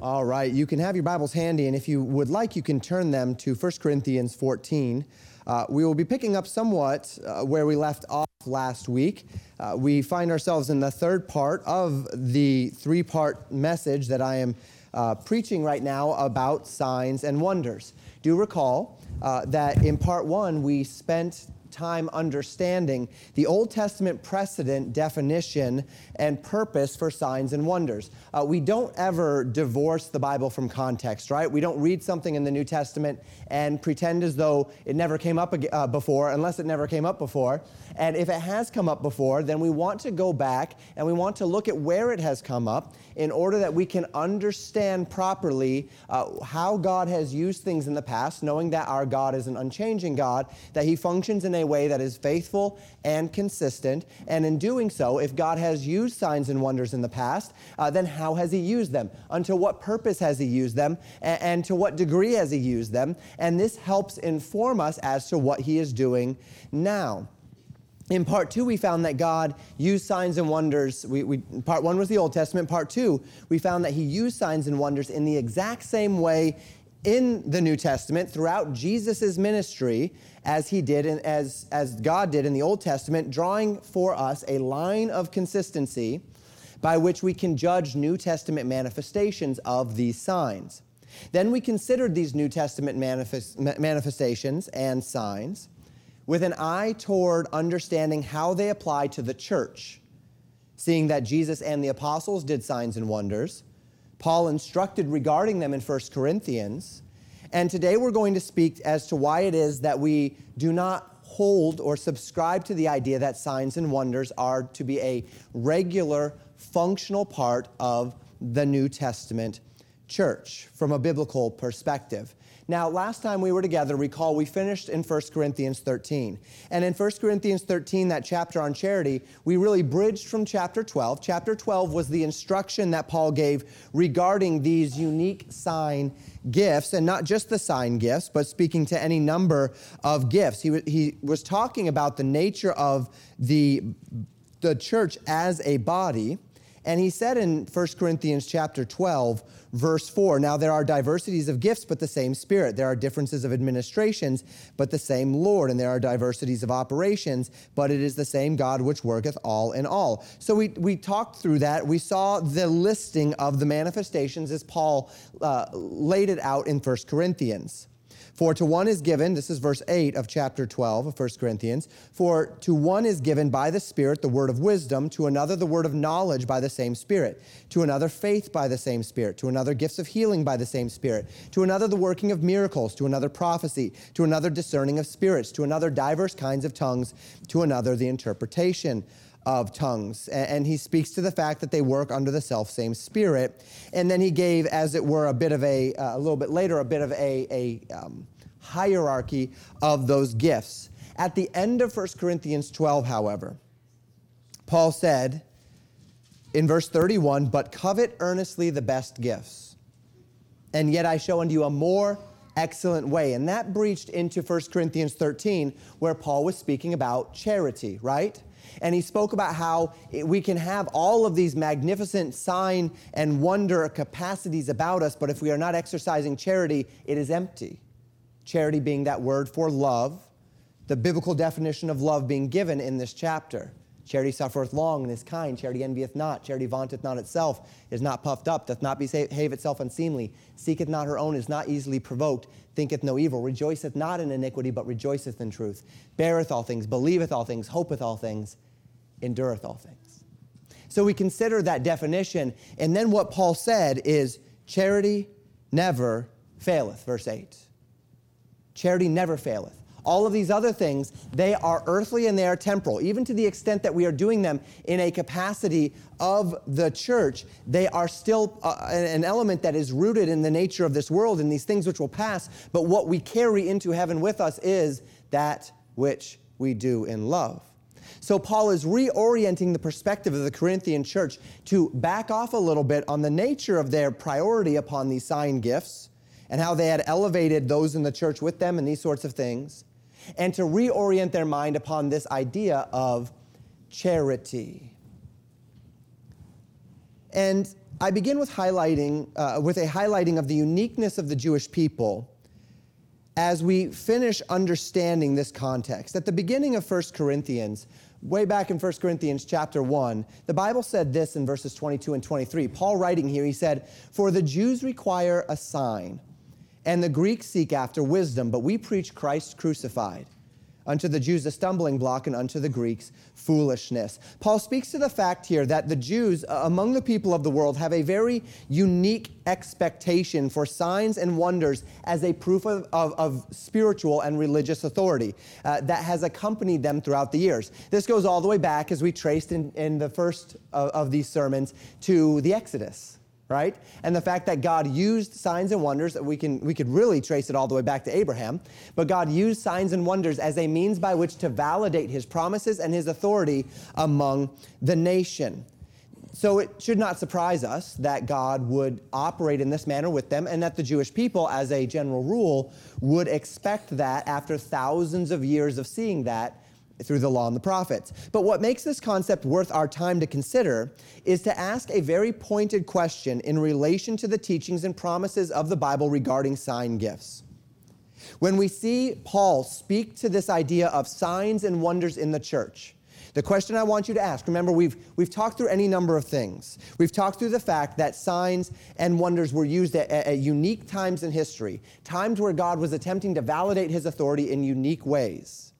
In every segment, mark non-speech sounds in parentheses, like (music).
All right, you can have your Bibles handy, and if you would like, you can turn them to 1 Corinthians 14. Uh, we will be picking up somewhat uh, where we left off last week. Uh, we find ourselves in the third part of the three part message that I am uh, preaching right now about signs and wonders. Do recall uh, that in part one, we spent time understanding the Old Testament precedent, definition, and purpose for signs and wonders. Uh, we don't ever divorce the Bible from context, right? We don't read something in the New Testament and pretend as though it never came up uh, before, unless it never came up before. And if it has come up before, then we want to go back and we want to look at where it has come up in order that we can understand properly uh, how God has used things in the past, knowing that our God is an unchanging God, that He functions in a way that is faithful and consistent. And in doing so, if God has used signs and wonders in the past, uh, then how has He used them? Unto what purpose has He used them? And, and to what degree has He used them? And this helps inform us as to what He is doing now. In part two, we found that God used signs and wonders. We, we, part one was the Old Testament. Part two, we found that He used signs and wonders in the exact same way in the New Testament throughout Jesus' ministry as he did and as, as God did in the Old Testament, drawing for us a line of consistency by which we can judge New Testament manifestations of these signs. Then we considered these New Testament manifest, manifestations and signs with an eye toward understanding how they apply to the church, seeing that Jesus and the apostles did signs and wonders Paul instructed regarding them in 1 Corinthians. And today we're going to speak as to why it is that we do not hold or subscribe to the idea that signs and wonders are to be a regular, functional part of the New Testament church from a biblical perspective. Now, last time we were together, recall we finished in 1 Corinthians 13. And in 1 Corinthians 13, that chapter on charity, we really bridged from chapter 12. Chapter 12 was the instruction that Paul gave regarding these unique sign gifts, and not just the sign gifts, but speaking to any number of gifts. He, he was talking about the nature of the, the church as a body. And he said in 1 Corinthians chapter 12, verse 4, now there are diversities of gifts, but the same Spirit. There are differences of administrations, but the same Lord. And there are diversities of operations, but it is the same God which worketh all in all. So we, we talked through that. We saw the listing of the manifestations as Paul uh, laid it out in 1 Corinthians. For to one is given, this is verse 8 of chapter 12 of 1 Corinthians, for to one is given by the Spirit the word of wisdom, to another the word of knowledge by the same Spirit, to another faith by the same Spirit, to another gifts of healing by the same Spirit, to another the working of miracles, to another prophecy, to another discerning of spirits, to another diverse kinds of tongues, to another the interpretation of tongues. And he speaks to the fact that they work under the self same spirit. And then he gave, as it were, a bit of a, uh, a little bit later, a bit of a, a um, hierarchy of those gifts. At the end of 1 Corinthians 12, however, Paul said in verse 31 But covet earnestly the best gifts, and yet I show unto you a more excellent way. And that breached into 1 Corinthians 13, where Paul was speaking about charity, right? and he spoke about how we can have all of these magnificent sign and wonder capacities about us, but if we are not exercising charity, it is empty. Charity being that word for love, the biblical definition of love being given in this chapter. Charity suffereth long and is kind. Charity envieth not. Charity vaunteth not itself, is not puffed up, doth not behave itself unseemly, seeketh not her own, is not easily provoked, thinketh no evil, rejoiceth not in iniquity, but rejoiceth in truth, beareth all things, believeth all things, hopeth all things, endureth all things. So we consider that definition, and then what Paul said is charity never faileth, verse 8. Charity never faileth. All of these other things, they are earthly and they are temporal. Even to the extent that we are doing them in a capacity of the church, they are still uh, an element that is rooted in the nature of this world and these things which will pass. But what we carry into heaven with us is that which we do in love. So Paul is reorienting the perspective of the Corinthian church to back off a little bit on the nature of their priority upon these sign gifts and how they had elevated those in the church with them and these sorts of things, and to reorient their mind upon this idea of charity. And I begin with highlighting, uh, with a highlighting of the uniqueness of the Jewish people as we finish understanding this context. At the beginning of 1 Corinthians, way back in 1 Corinthians chapter 1, the Bible said this in verses 22 and 23. Paul writing here, he said, For the Jews require a sign, and the Greeks seek after wisdom, but we preach Christ crucified unto the Jews a stumbling block, and unto the Greeks foolishness. Paul speaks to the fact here that the Jews uh, among the people of the world have a very unique expectation for signs and wonders as a proof of, of, of spiritual and religious authority uh, that has accompanied them throughout the years. This goes all the way back, as we traced in, in the first of, of these sermons, to the Exodus right? And the fact that God used signs and wonders, we can we could really trace it all the way back to Abraham, but God used signs and wonders as a means by which to validate his promises and his authority among the nation. So it should not surprise us that God would operate in this manner with them and that the Jewish people, as a general rule, would expect that after thousands of years of seeing that through the law and the prophets. But what makes this concept worth our time to consider is to ask a very pointed question in relation to the teachings and promises of the Bible regarding sign gifts. When we see Paul speak to this idea of signs and wonders in the church, the question I want you to ask remember, we've, we've talked through any number of things. We've talked through the fact that signs and wonders were used at, at, unique times in history, times where God was attempting to validate his authority in unique ways.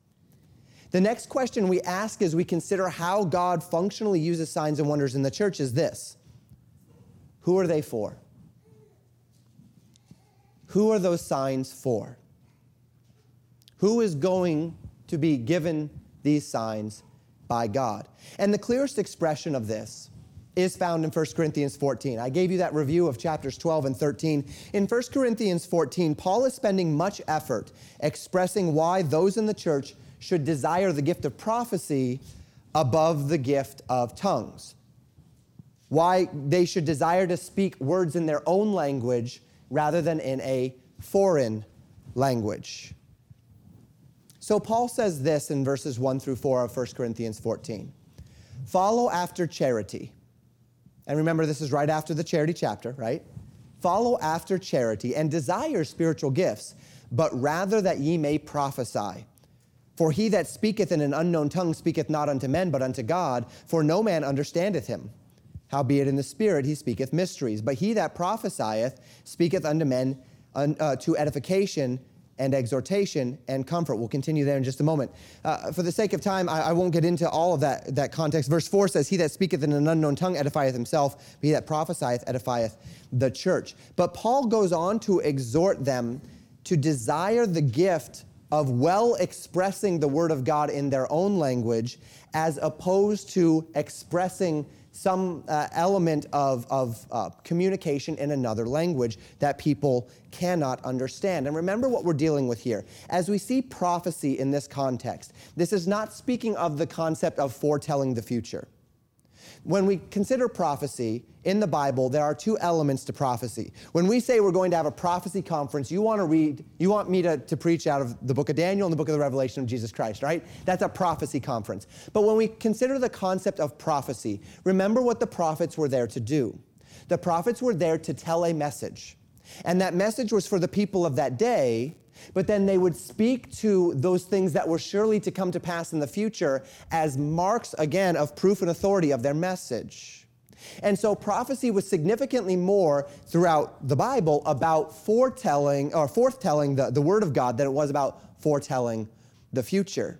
The next question we ask as we consider how God functionally uses signs and wonders in the church is this Who are they for? Who are those signs for? Who is going to be given these signs by God? And the clearest expression of this is found in 1 Corinthians 14. I gave you that review of chapters 12 and 13. In 1 Corinthians 14, Paul is spending much effort expressing why those in the church should desire the gift of prophecy above the gift of tongues. Why they should desire to speak words in their own language rather than in a foreign language. So Paul says this in verses 1 through 4 of 1 Corinthians 14 Follow after charity. And remember, this is right after the charity chapter, right? Follow after charity and desire spiritual gifts, but rather that ye may prophesy. For he that speaketh in an unknown tongue speaketh not unto men, but unto God, for no man understandeth him. Howbeit in the Spirit he speaketh mysteries. But he that prophesieth speaketh unto men uh, to edification and exhortation and comfort. We'll continue there in just a moment. Uh, for the sake of time, I, I, won't get into all of that, that context. Verse 4 says, He that speaketh in an unknown tongue edifieth himself, but he that prophesieth edifieth the church. But Paul goes on to exhort them to desire the gift of well expressing the Word of God in their own language as opposed to expressing some uh, element of, of uh, communication in another language that people cannot understand. And remember what we're dealing with here. As we see prophecy in this context, this is not speaking of the concept of foretelling the future. When we consider prophecy in the Bible, there are two elements to prophecy. When we say we're going to have a prophecy conference, you want to read, you want me to, to preach out of the book of Daniel and the book of the Revelation of Jesus Christ, right? That's a prophecy conference. But when we consider the concept of prophecy, remember what the prophets were there to do. The prophets were there to tell a message. And that message was for the people of that day but then they would speak to those things that were surely to come to pass in the future as marks, again, of proof and authority of their message. And so prophecy was significantly more throughout the Bible about foretelling or forthtelling the, the word of God than it was about foretelling the future.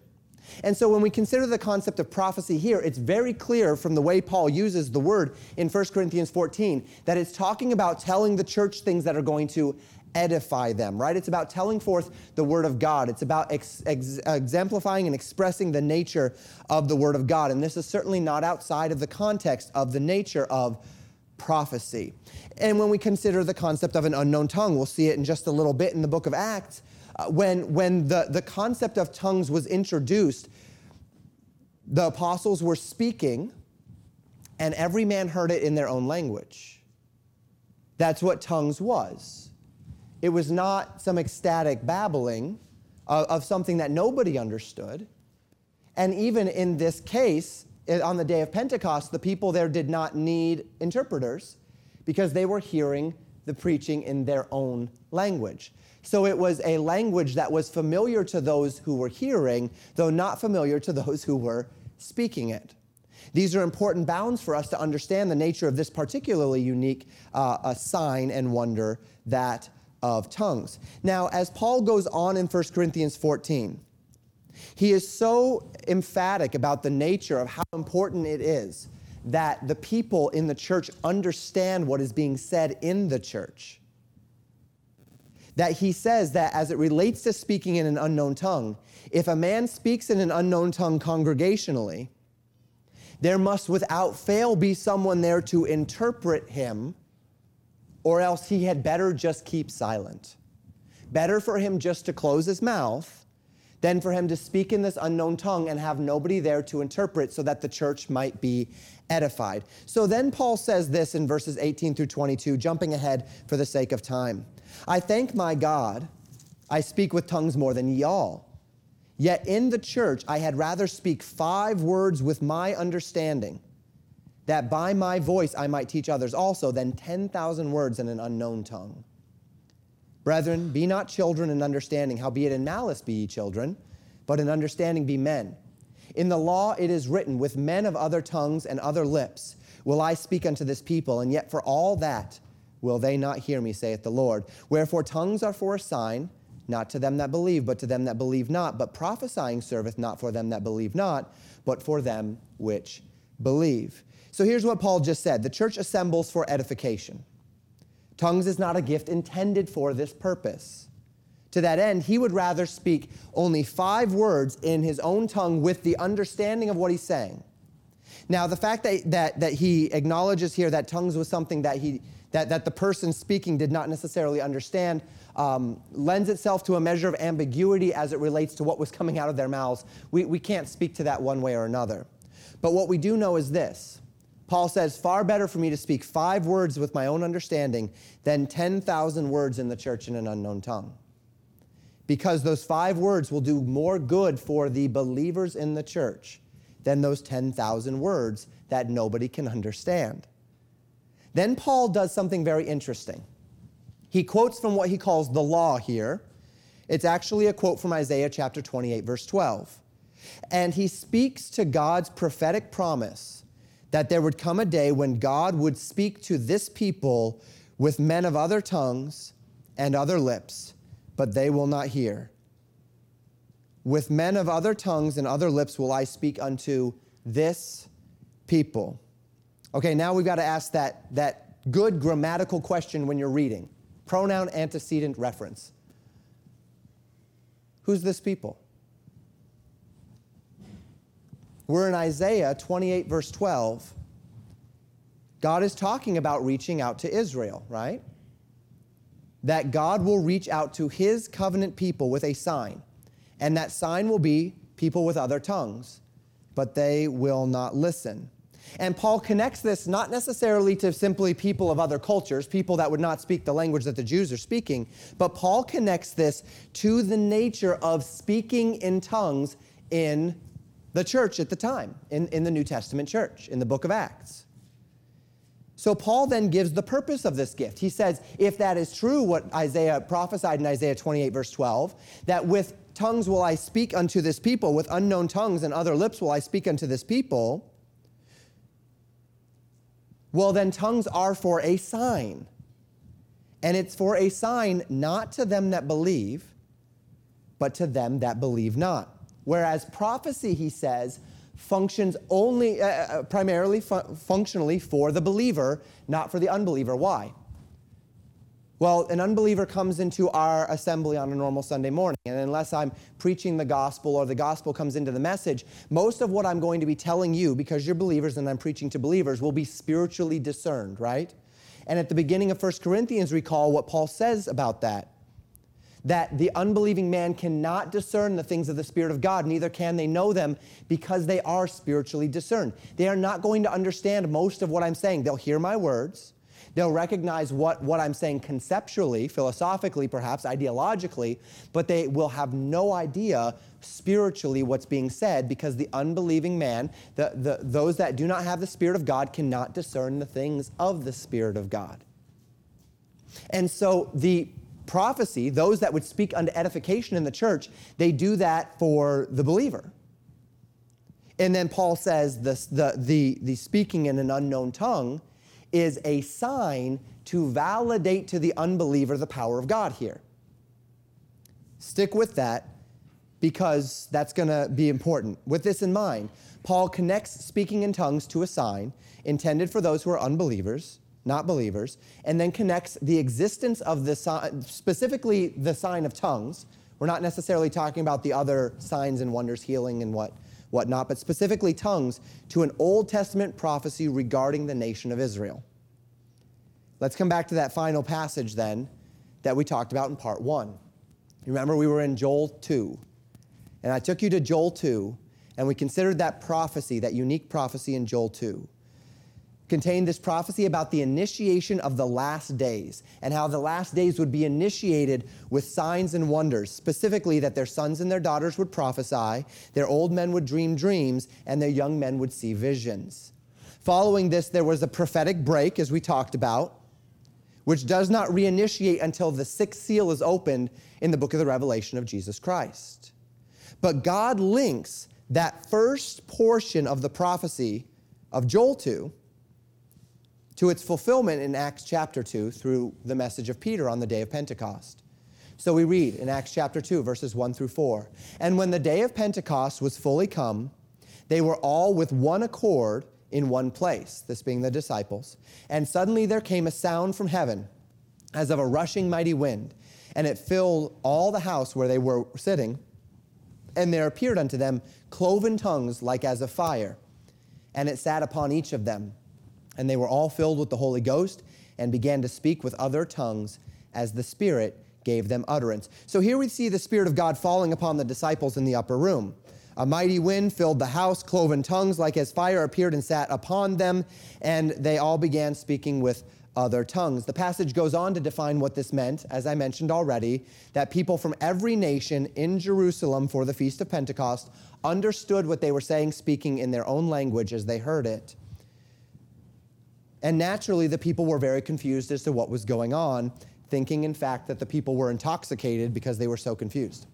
And so when we consider the concept of prophecy here, it's very clear from the way Paul uses the word in 1 Corinthians 14 that it's talking about telling the church things that are going to edify them, right? It's about telling forth the Word of God. It's about ex- ex- exemplifying and expressing the nature of the Word of God. And this is certainly not outside of the context of the nature of prophecy. And when we consider the concept of an unknown tongue, we'll see it in just a little bit in the book of Acts. Uh, when when the, the concept of tongues was introduced, the apostles were speaking, and every man heard it in their own language. That's what tongues was it was not some ecstatic babbling of, of something that nobody understood. And even in this case, on the day of Pentecost, the people there did not need interpreters. because they were hearing the preaching in their own language. So it was a language that was familiar to those who were hearing, though not familiar to those who were speaking it. These are important bounds for us to understand the nature of this particularly unique uh, sign and wonder that of tongues. Now, as Paul goes on in 1 Corinthians 14, he is so emphatic about the nature of how important it is that the people in the church understand what is being said in the church. That he says that as it relates to speaking in an unknown tongue, if a man speaks in an unknown tongue congregationally, there must without fail be someone there to interpret him, or else he had better just keep silent. Better for him just to close his mouth than for him to speak in this unknown tongue and have nobody there to interpret so that the church might be edified. So then Paul says this in verses 18 through 22, jumping ahead for the sake of time. I thank my God, I speak with tongues more than ye all. Yet in the church I had rather speak five words with my understanding, that by my voice I might teach others also, than 10,000 words in an unknown tongue. Brethren, be not children in understanding, howbeit in malice be ye children, but in understanding be men. In the law it is written, With men of other tongues and other lips will I speak unto this people, and yet for all that will they not hear me, saith the Lord. Wherefore tongues are for a sign, not to them that believe, but to them that believe not. But prophesying serveth not for them that believe not, but for them which believe. So here's what Paul just said the church assembles for edification. Tongues is not a gift intended for this purpose. To that end, he would rather speak only five words in his own tongue with the understanding of what he's saying. Now, the fact that, that, that he acknowledges here that tongues was something that, he, that, that the person speaking did not necessarily understand um, lends itself to a measure of ambiguity as it relates to what was coming out of their mouths. We, we can't speak to that one way or another. But what we do know is this Paul says, Far better for me to speak five words with my own understanding than 10,000 words in the church in an unknown tongue. Because those five words will do more good for the believers in the church than those 10,000 words that nobody can understand. Then Paul does something very interesting. He quotes from what he calls the law here. It's actually a quote from Isaiah chapter 28, verse 12. And he speaks to God's prophetic promise that there would come a day when God would speak to this people with men of other tongues and other lips, but they will not hear. With men of other tongues and other lips will I speak unto this people. Okay, now we've got to ask that, that good grammatical question when you're reading pronoun antecedent reference. Who's this people? We're in Isaiah 28, verse 12. God is talking about reaching out to Israel, right? That God will reach out to his covenant people with a sign, and that sign will be people with other tongues, but they will not listen. And Paul connects this not necessarily to simply people of other cultures, people that would not speak the language that the Jews are speaking, but Paul connects this to the nature of speaking in tongues in the church at the time, in, in the New Testament church, in the book of Acts. So Paul then gives the purpose of this gift. He says, if that is true, what Isaiah prophesied in Isaiah 28, verse 12, that with tongues will I speak unto this people, with unknown tongues and other lips will I speak unto this people, well, then tongues are for a sign. And it's for a sign not to them that believe, but to them that believe not. Whereas prophecy, he says, functions only, uh, uh, primarily fu- functionally for the believer, not for the unbeliever. Why? Well, an unbeliever comes into our assembly on a normal Sunday morning, and unless I'm preaching the gospel or the gospel comes into the message, most of what I'm going to be telling you, because you're believers and I'm preaching to believers, will be spiritually discerned, right? And at the beginning of 1 Corinthians, recall what Paul says about that that the unbelieving man cannot discern the things of the Spirit of God, neither can they know them because they are spiritually discerned. They are not going to understand most of what I'm saying. They'll hear my words, They'll recognize what, what I'm saying conceptually, philosophically, perhaps, ideologically, but they will have no idea spiritually what's being said because the unbelieving man, the, the, those that do not have the Spirit of God, cannot discern the things of the Spirit of God. And so the prophecy, those that would speak unto edification in the church, they do that for the believer. And then Paul says the, the, the speaking in an unknown tongue is a sign to validate to the unbeliever the power of God here. Stick with that because that's going to be important. With this in mind, Paul connects speaking in tongues to a sign intended for those who are unbelievers, not believers, and then connects the existence of the sign, specifically the sign of tongues. We're not necessarily talking about the other signs and wonders, healing and what whatnot, but specifically tongues, to an Old Testament prophecy regarding the nation of Israel. Let's come back to that final passage then that we talked about in part one. Remember, we were in Joel 2, and I took you to Joel 2, and we considered that prophecy, that unique prophecy in Joel 2 contained this prophecy about the initiation of the last days and how the last days would be initiated with signs and wonders, specifically that their sons and their daughters would prophesy, their old men would dream dreams, and their young men would see visions. Following this, there was a prophetic break, as we talked about, which does not reinitiate until the sixth seal is opened in the book of the Revelation of Jesus Christ. But God links that first portion of the prophecy of Joel 2 to its fulfillment in Acts chapter 2 through the message of Peter on the day of Pentecost. So we read in Acts chapter 2, verses 1 through 4. And when the day of Pentecost was fully come, they were all with one accord in one place, this being the disciples. And suddenly there came a sound from heaven as of a rushing mighty wind, and it filled all the house where they were sitting. And there appeared unto them cloven tongues like as of fire, and it sat upon each of them and they were all filled with the Holy Ghost and began to speak with other tongues as the Spirit gave them utterance. So here we see the Spirit of God falling upon the disciples in the upper room. A mighty wind filled the house, cloven tongues like as fire appeared and sat upon them, and they all began speaking with other tongues. The passage goes on to define what this meant, as I mentioned already, that people from every nation in Jerusalem for the Feast of Pentecost understood what they were saying, speaking in their own language as they heard it. And naturally, the people were very confused as to what was going on, thinking, in fact, that the people were intoxicated because they were so confused.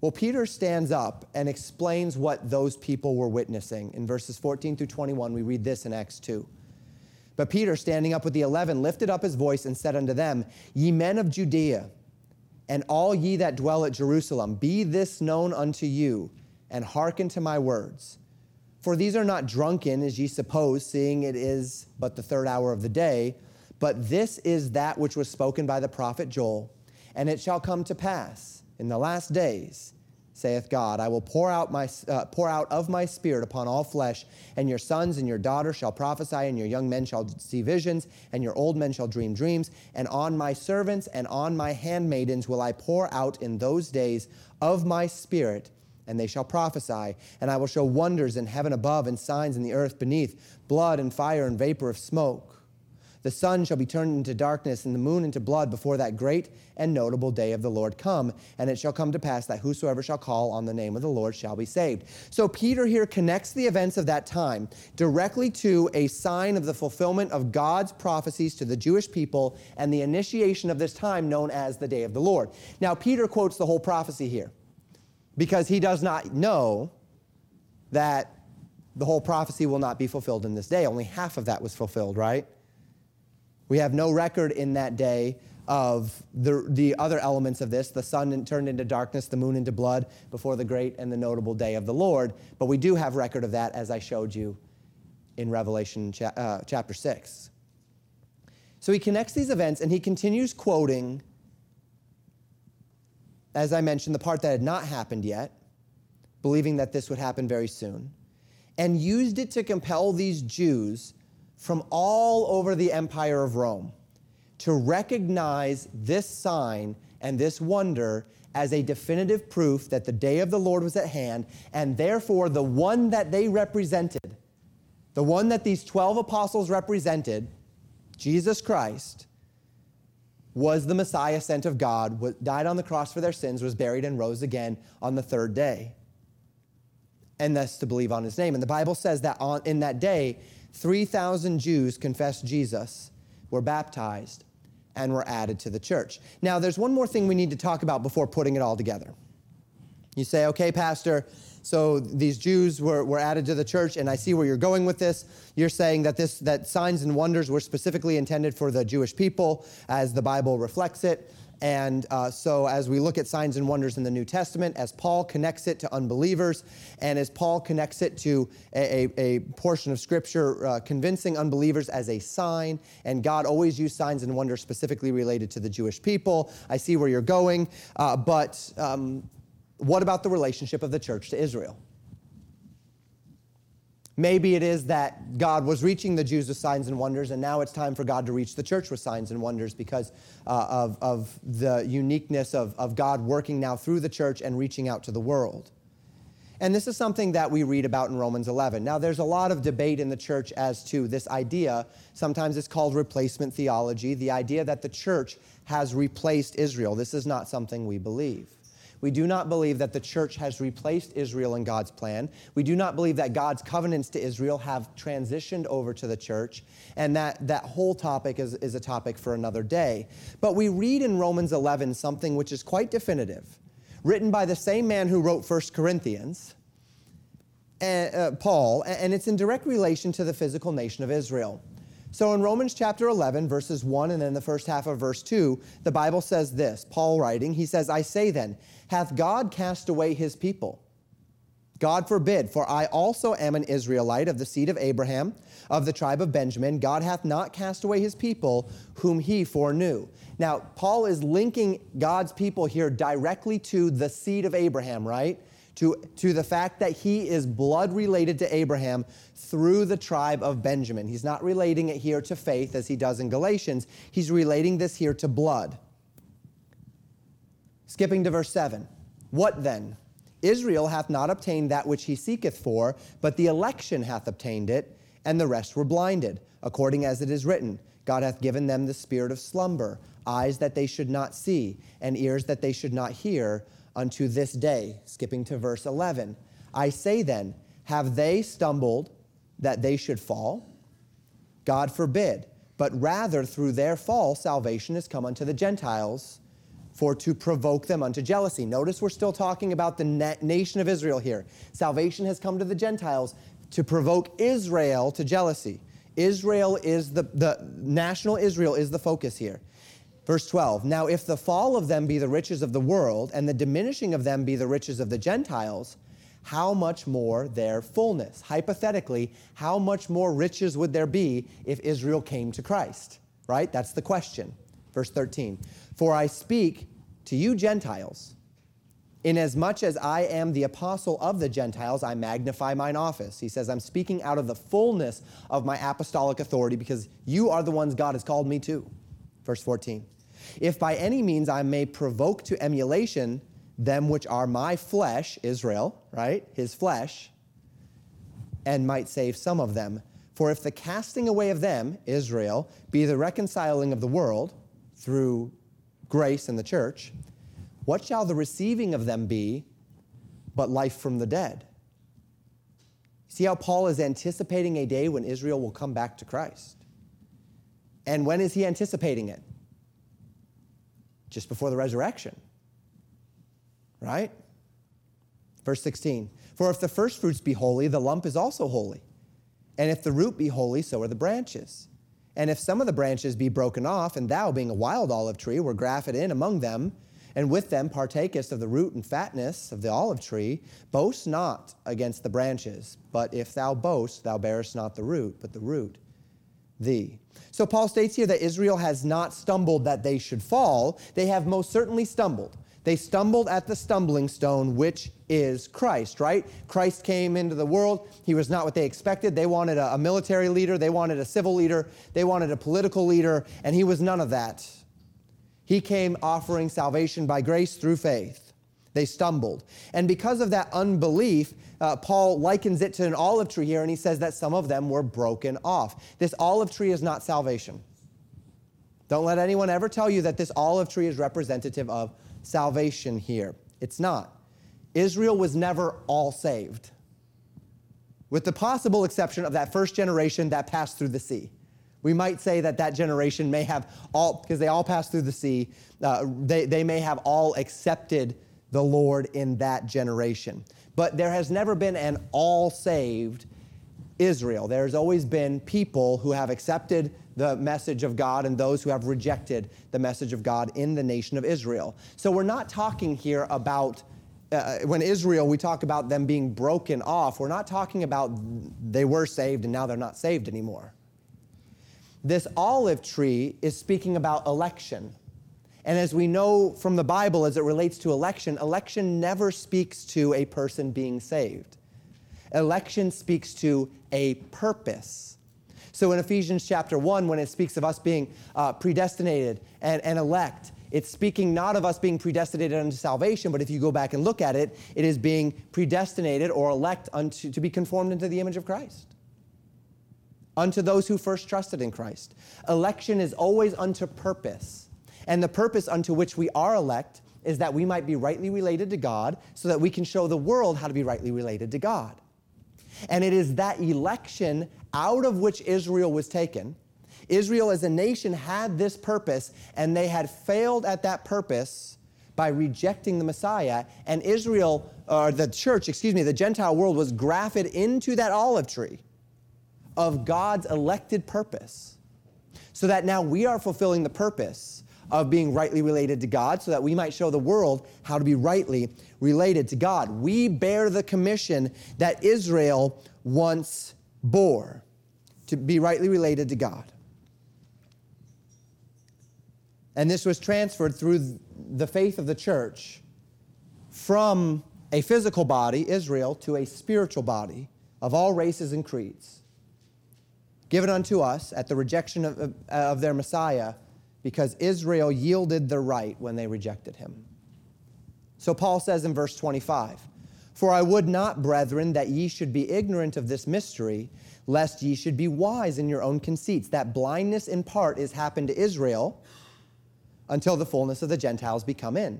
Well, Peter stands up and explains what those people were witnessing. In verses 14 through 21, we read this in Acts 2. But Peter, standing up with the eleven, lifted up his voice and said unto them, Ye men of Judea, and all ye that dwell at Jerusalem, be this known unto you, and hearken to my words. For these are not drunken, as ye suppose, seeing it is but the third hour of the day. But this is that which was spoken by the prophet Joel. And it shall come to pass in the last days, saith God, I will pour out, my, uh, pour out of my spirit upon all flesh, and your sons and your daughters shall prophesy, and your young men shall see visions, and your old men shall dream dreams. And on my servants and on my handmaidens will I pour out in those days of my spirit and they shall prophesy. And I will show wonders in heaven above and signs in the earth beneath blood and fire and vapor of smoke. The sun shall be turned into darkness and the moon into blood before that great and notable day of the Lord come. And it shall come to pass that whosoever shall call on the name of the Lord shall be saved. So Peter here connects the events of that time directly to a sign of the fulfillment of God's prophecies to the Jewish people and the initiation of this time known as the day of the Lord. Now, Peter quotes the whole prophecy here because he does not know that the whole prophecy will not be fulfilled in this day. Only half of that was fulfilled, right? We have no record in that day of the, the other elements of this the sun turned into darkness, the moon into blood before the great and the notable day of the Lord. But we do have record of that, as I showed you in Revelation cha- uh, chapter 6. So he connects these events and he continues quoting as I mentioned, the part that had not happened yet, believing that this would happen very soon, and used it to compel these Jews from all over the empire of Rome to recognize this sign and this wonder as a definitive proof that the day of the Lord was at hand, and therefore the one that they represented, the one that these 12 apostles represented, Jesus Christ was the Messiah sent of God, died on the cross for their sins, was buried, and rose again on the third day. And thus to believe on his name. And the Bible says that on, in that day, 3,000 Jews confessed Jesus, were baptized, and were added to the church. Now, there's one more thing we need to talk about before putting it all together. You say, okay, Pastor, so these Jews were, were added to the church, and I see where you're going with this. You're saying that this that signs and wonders were specifically intended for the Jewish people, as the Bible reflects it. And uh, so, as we look at signs and wonders in the New Testament, as Paul connects it to unbelievers, and as Paul connects it to a, a, a portion of Scripture uh, convincing unbelievers as a sign, and God always used signs and wonders specifically related to the Jewish people. I see where you're going, uh, but um, what about the relationship of the church to Israel? Maybe it is that God was reaching the Jews with signs and wonders, and now it's time for God to reach the church with signs and wonders because uh, of, of the uniqueness of, of God working now through the church and reaching out to the world. And this is something that we read about in Romans 11. Now, there's a lot of debate in the church as to this idea. Sometimes it's called replacement theology, the idea that the church has replaced Israel. This is not something we believe. We do not believe that the church has replaced Israel in God's plan. We do not believe that God's covenants to Israel have transitioned over to the church. And that, that whole topic is, is a topic for another day. But we read in Romans 11 something which is quite definitive, written by the same man who wrote 1 Corinthians. And, uh, Paul, and it's in direct relation to the physical nation of Israel. So in Romans chapter 11, verses 1 and then the first half of verse 2, the Bible says this Paul writing, he says, I say then, hath God cast away his people? God forbid, for I also am an Israelite of the seed of Abraham, of the tribe of Benjamin. God hath not cast away his people, whom he foreknew. Now, Paul is linking God's people here directly to the seed of Abraham, right? To, to the fact that he is blood related to Abraham through the tribe of Benjamin. He's not relating it here to faith as he does in Galatians, he's relating this here to blood. Skipping to verse 7. What then? Israel hath not obtained that which he seeketh for, but the election hath obtained it, and the rest were blinded, according as it is written God hath given them the spirit of slumber, eyes that they should not see, and ears that they should not hear unto this day. Skipping to verse 11. I say then, have they stumbled that they should fall? God forbid. But rather through their fall, salvation has come unto the Gentiles for to provoke them unto jealousy. Notice we're still talking about the na- nation of Israel here. Salvation has come to the Gentiles to provoke Israel to jealousy. Israel is the, the national Israel is the focus here. Verse 12 Now, if the fall of them be the riches of the world, and the diminishing of them be the riches of the Gentiles, how much more their fullness? Hypothetically, how much more riches would there be if Israel came to Christ? Right? That's the question. Verse 13 For I speak to you Gentiles, inasmuch as I am the apostle of the Gentiles, I magnify mine office. He says, I'm speaking out of the fullness of my apostolic authority because you are the ones God has called me to. Verse 14. If by any means I may provoke to emulation them which are my flesh, Israel, right? His flesh, and might save some of them. For if the casting away of them, Israel, be the reconciling of the world through grace in the church, what shall the receiving of them be but life from the dead? See how Paul is anticipating a day when Israel will come back to Christ. And when is he anticipating it? Just before the resurrection. Right? Verse 16 For if the first fruits be holy, the lump is also holy. And if the root be holy, so are the branches. And if some of the branches be broken off, and thou, being a wild olive tree, were grafted in among them, and with them partakest of the root and fatness of the olive tree, boast not against the branches. But if thou boast, thou bearest not the root, but the root thee. So Paul states here that Israel has not stumbled that they should fall. They have most certainly stumbled. They stumbled at the stumbling stone, which is Christ, right? Christ came into the world. He was not what they expected. They wanted a, a military leader, they wanted a civil leader, they wanted a political leader, and he was none of that. He came offering salvation by grace through faith. They stumbled. And because of that unbelief, uh, Paul likens it to an olive tree here, and he says that some of them were broken off. This olive tree is not salvation. Don't let anyone ever tell you that this olive tree is representative of salvation here. It's not. Israel was never all saved, with the possible exception of that first generation that passed through the sea. We might say that that generation may have all, because they all passed through the sea, uh, they, they may have all accepted the Lord in that generation. But there has never been an all saved Israel. There's always been people who have accepted the message of God and those who have rejected the message of God in the nation of Israel. So we're not talking here about. Uh, when Israel, we talk about them being broken off, we're not talking about they were saved and now they're not saved anymore. This olive tree is speaking about election. And as we know from the Bible as it relates to election, election never speaks to a person being saved. Election speaks to a purpose. So in Ephesians chapter 1, when it speaks of us being uh, predestinated and, and elect, it's speaking not of us being predestinated unto salvation, but if you go back and look at it, it is being predestinated or elect unto, to be conformed into the image of Christ. Unto those who first trusted in Christ. Election is always unto purpose. And the purpose unto which we are elect is that we might be rightly related to God so that we can show the world how to be rightly related to God. And it is that election out of which Israel was taken. Israel as a nation had this purpose, and they had failed at that purpose by rejecting the Messiah. And Israel, or the church, excuse me, the Gentile world was grafted into that olive tree of God's elected purpose. So that now we are fulfilling the purpose of being rightly related to God so that we might show the world how to be rightly related to God. We bear the commission that Israel once bore to be rightly related to God. And this was transferred through the faith of the church from a physical body, Israel, to a spiritual body of all races and creeds, given unto us at the rejection of, of, of their Messiah because Israel yielded the right when they rejected him. So Paul says in verse 25, For I would not, brethren, that ye should be ignorant of this mystery, lest ye should be wise in your own conceits. That blindness in part is happened to Israel until the fullness of the Gentiles be come in.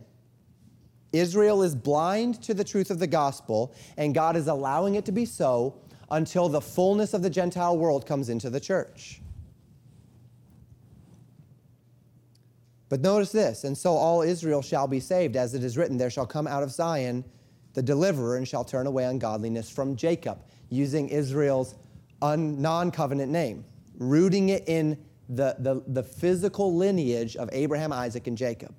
Israel is blind to the truth of the gospel, and God is allowing it to be so until the fullness of the Gentile world comes into the church. But notice this, and so all Israel shall be saved, as it is written, there shall come out of Zion the deliverer and shall turn away ungodliness from Jacob, using Israel's un- non covenant name, rooting it in the, the, the physical lineage of Abraham, Isaac, and Jacob.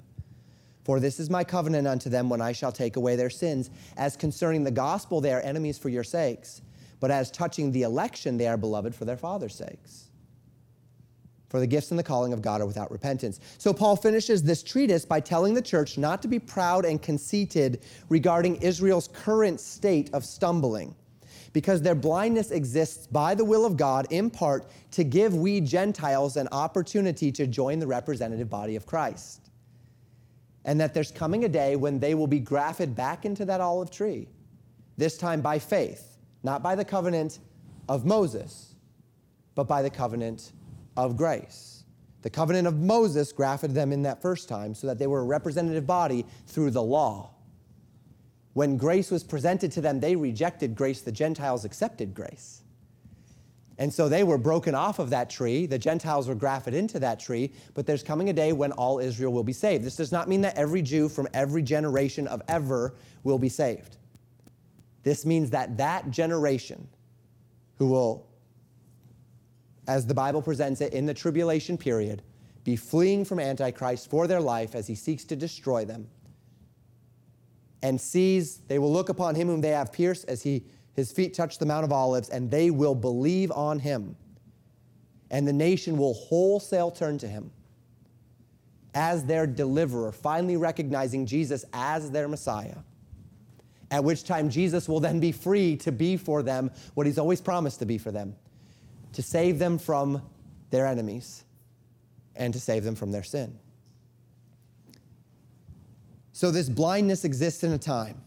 For this is my covenant unto them when I shall take away their sins. As concerning the gospel, they are enemies for your sakes, but as touching the election, they are beloved for their father's sakes for the gifts and the calling of God are without repentance. So Paul finishes this treatise by telling the church not to be proud and conceited regarding Israel's current state of stumbling, because their blindness exists by the will of God in part to give we Gentiles an opportunity to join the representative body of Christ. And that there's coming a day when they will be grafted back into that olive tree, this time by faith, not by the covenant of Moses, but by the covenant of grace. The covenant of Moses grafted them in that first time so that they were a representative body through the law. When grace was presented to them, they rejected grace. The Gentiles accepted grace. And so they were broken off of that tree. The Gentiles were grafted into that tree, but there's coming a day when all Israel will be saved. This does not mean that every Jew from every generation of ever will be saved. This means that that generation who will as the Bible presents it in the tribulation period, be fleeing from Antichrist for their life as he seeks to destroy them. And sees, they will look upon him whom they have pierced as he, his feet touch the Mount of Olives, and they will believe on him. And the nation will wholesale turn to him as their deliverer, finally recognizing Jesus as their Messiah. At which time Jesus will then be free to be for them what he's always promised to be for them to save them from their enemies and to save them from their sin. So, this blindness exists in a time.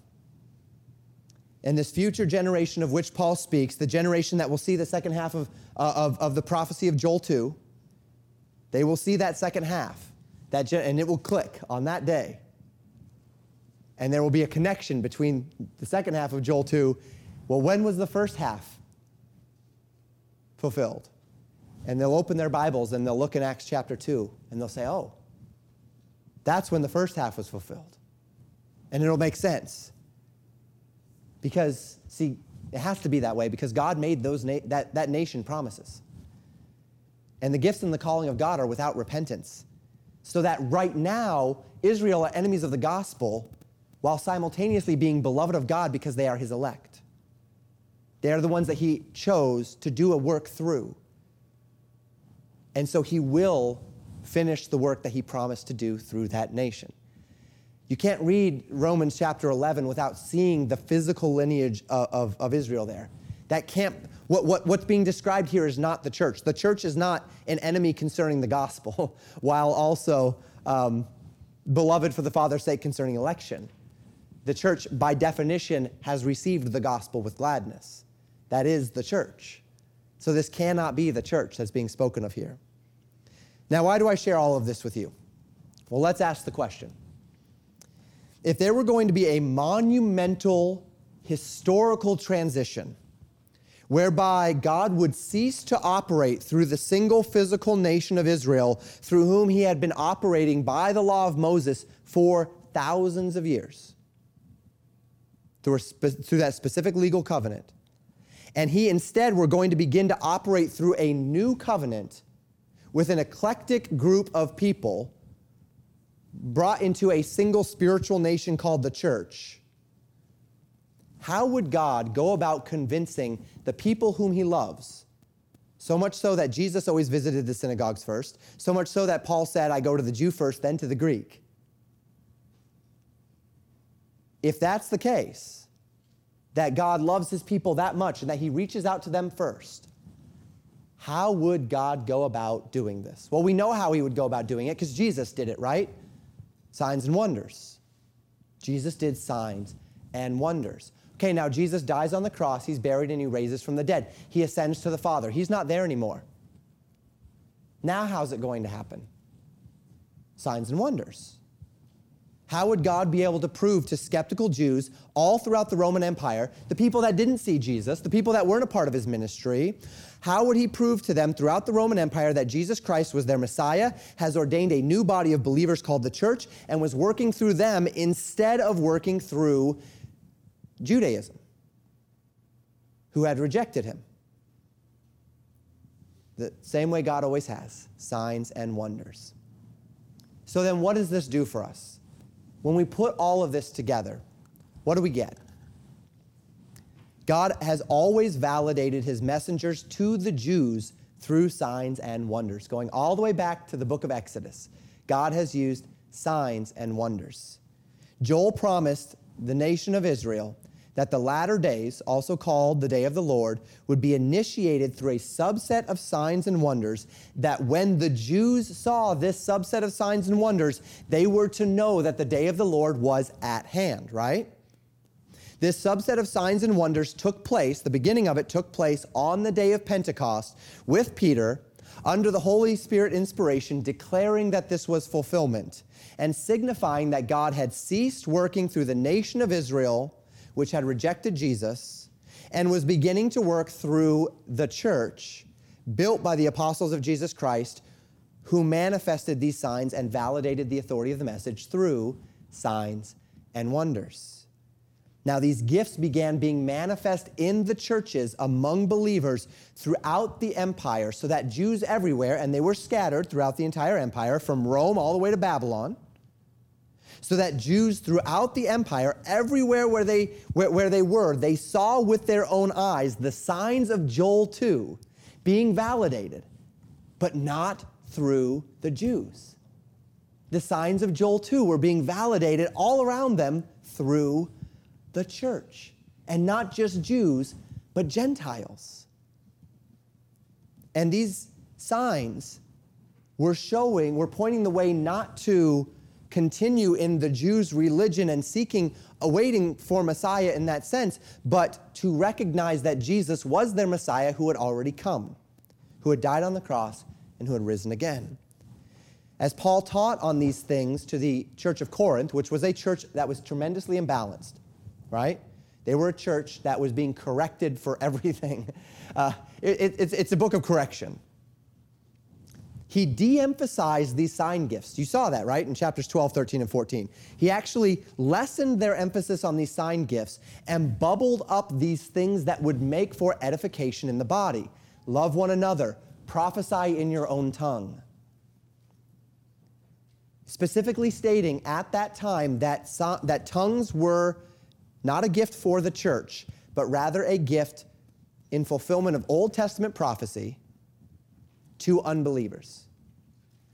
And this future generation of which Paul speaks, the generation that will see the second half of, uh, of, of the prophecy of Joel 2, They will see that second half, that and it will click on that day. And there will be a connection between the second half of Joel 2. Well, when was the first half fulfilled? And they'll open their Bibles and they'll look in Acts chapter 2 and they'll say, oh, that's when the first half was fulfilled. And it'll make sense. Because, see, it has to be that way because God made those na- that, that nation promises. And the gifts and the calling of God are without repentance. So that right now, Israel are enemies of the gospel while simultaneously being beloved of God because they are his elect. They are the ones that he chose to do a work through. And so he will finish the work that he promised to do through that nation. You can't read Romans chapter 11 without seeing the physical lineage of, of, of, Israel there. That can't, what, what, what's being described here is not the church. The church is not an enemy concerning the gospel, (laughs) while also um, beloved for the Father's sake concerning election. The church, by definition, has received the gospel with gladness. That is the church. So this cannot be the church that's being spoken of here. Now, why do I share all of this with you? Well, let's ask the question if there were going to be a monumental historical transition whereby God would cease to operate through the single physical nation of Israel through whom he had been operating by the law of Moses for thousands of years, through, spe- through that specific legal covenant. And he instead were going to begin to operate through a new covenant with an eclectic group of people brought into a single spiritual nation called the church, how would God go about convincing the people whom he loves? So much so that Jesus always visited the synagogues first, so much so that Paul said, I go to the Jew first, then to the Greek. If that's the case, that God loves his people that much and that he reaches out to them first, how would God go about doing this? Well, we know how he would go about doing it because Jesus did it, right? signs and wonders. Jesus did signs and wonders. Okay, now Jesus dies on the cross, he's buried, and he raises from the dead. He ascends to the Father. He's not there anymore. Now, how's it going to happen? Signs and wonders. How would God be able to prove to skeptical Jews all throughout the Roman Empire, the people that didn't see Jesus, the people that weren't a part of his ministry, how would he prove to them throughout the Roman Empire that Jesus Christ was their Messiah, has ordained a new body of believers called the church, and was working through them instead of working through Judaism, who had rejected him? The same way God always has signs and wonders. So then, what does this do for us? When we put all of this together, what do we get? God has always validated his messengers to the Jews through signs and wonders. Going all the way back to the book of Exodus, God has used signs and wonders. Joel promised the nation of Israel that the latter days, also called the day of the Lord, would be initiated through a subset of signs and wonders, that when the Jews saw this subset of signs and wonders, they were to know that the day of the Lord was at hand, right? This subset of signs and wonders took place, the beginning of it took place on the day of Pentecost with Peter under the Holy Spirit inspiration, declaring that this was fulfillment and signifying that God had ceased working through the nation of Israel which had rejected Jesus and was beginning to work through the church built by the apostles of Jesus Christ, who manifested these signs and validated the authority of the message through signs and wonders. Now, these gifts began being manifest in the churches among believers throughout the empire, so that Jews everywhere, and they were scattered throughout the entire empire, from Rome all the way to Babylon, so that Jews throughout the empire, everywhere where they, where, where they were, they saw with their own eyes the signs of Joel 2 being validated, but not through the Jews. The signs of Joel 2 were being validated all around them through the church. And not just Jews, but Gentiles. And these signs were showing, were pointing the way not to continue in the Jews' religion and seeking, awaiting for Messiah in that sense, but to recognize that Jesus was their Messiah who had already come, who had died on the cross, and who had risen again. As Paul taught on these things to the church of Corinth, which was a church that was tremendously imbalanced, right? They were a church that was being corrected for (laughs) everything. Uh, it, it, it's, it's a book of correction. He de emphasized these sign gifts. You saw that, right, in chapters 12, 13, and 14. He actually lessened their emphasis on these sign gifts and bubbled up these things that would make for edification in the body. Love one another, prophesy in your own tongue specifically stating at that time that, so, that tongues were not a gift for the church, but rather a gift in fulfillment of Old Testament prophecy to unbelievers.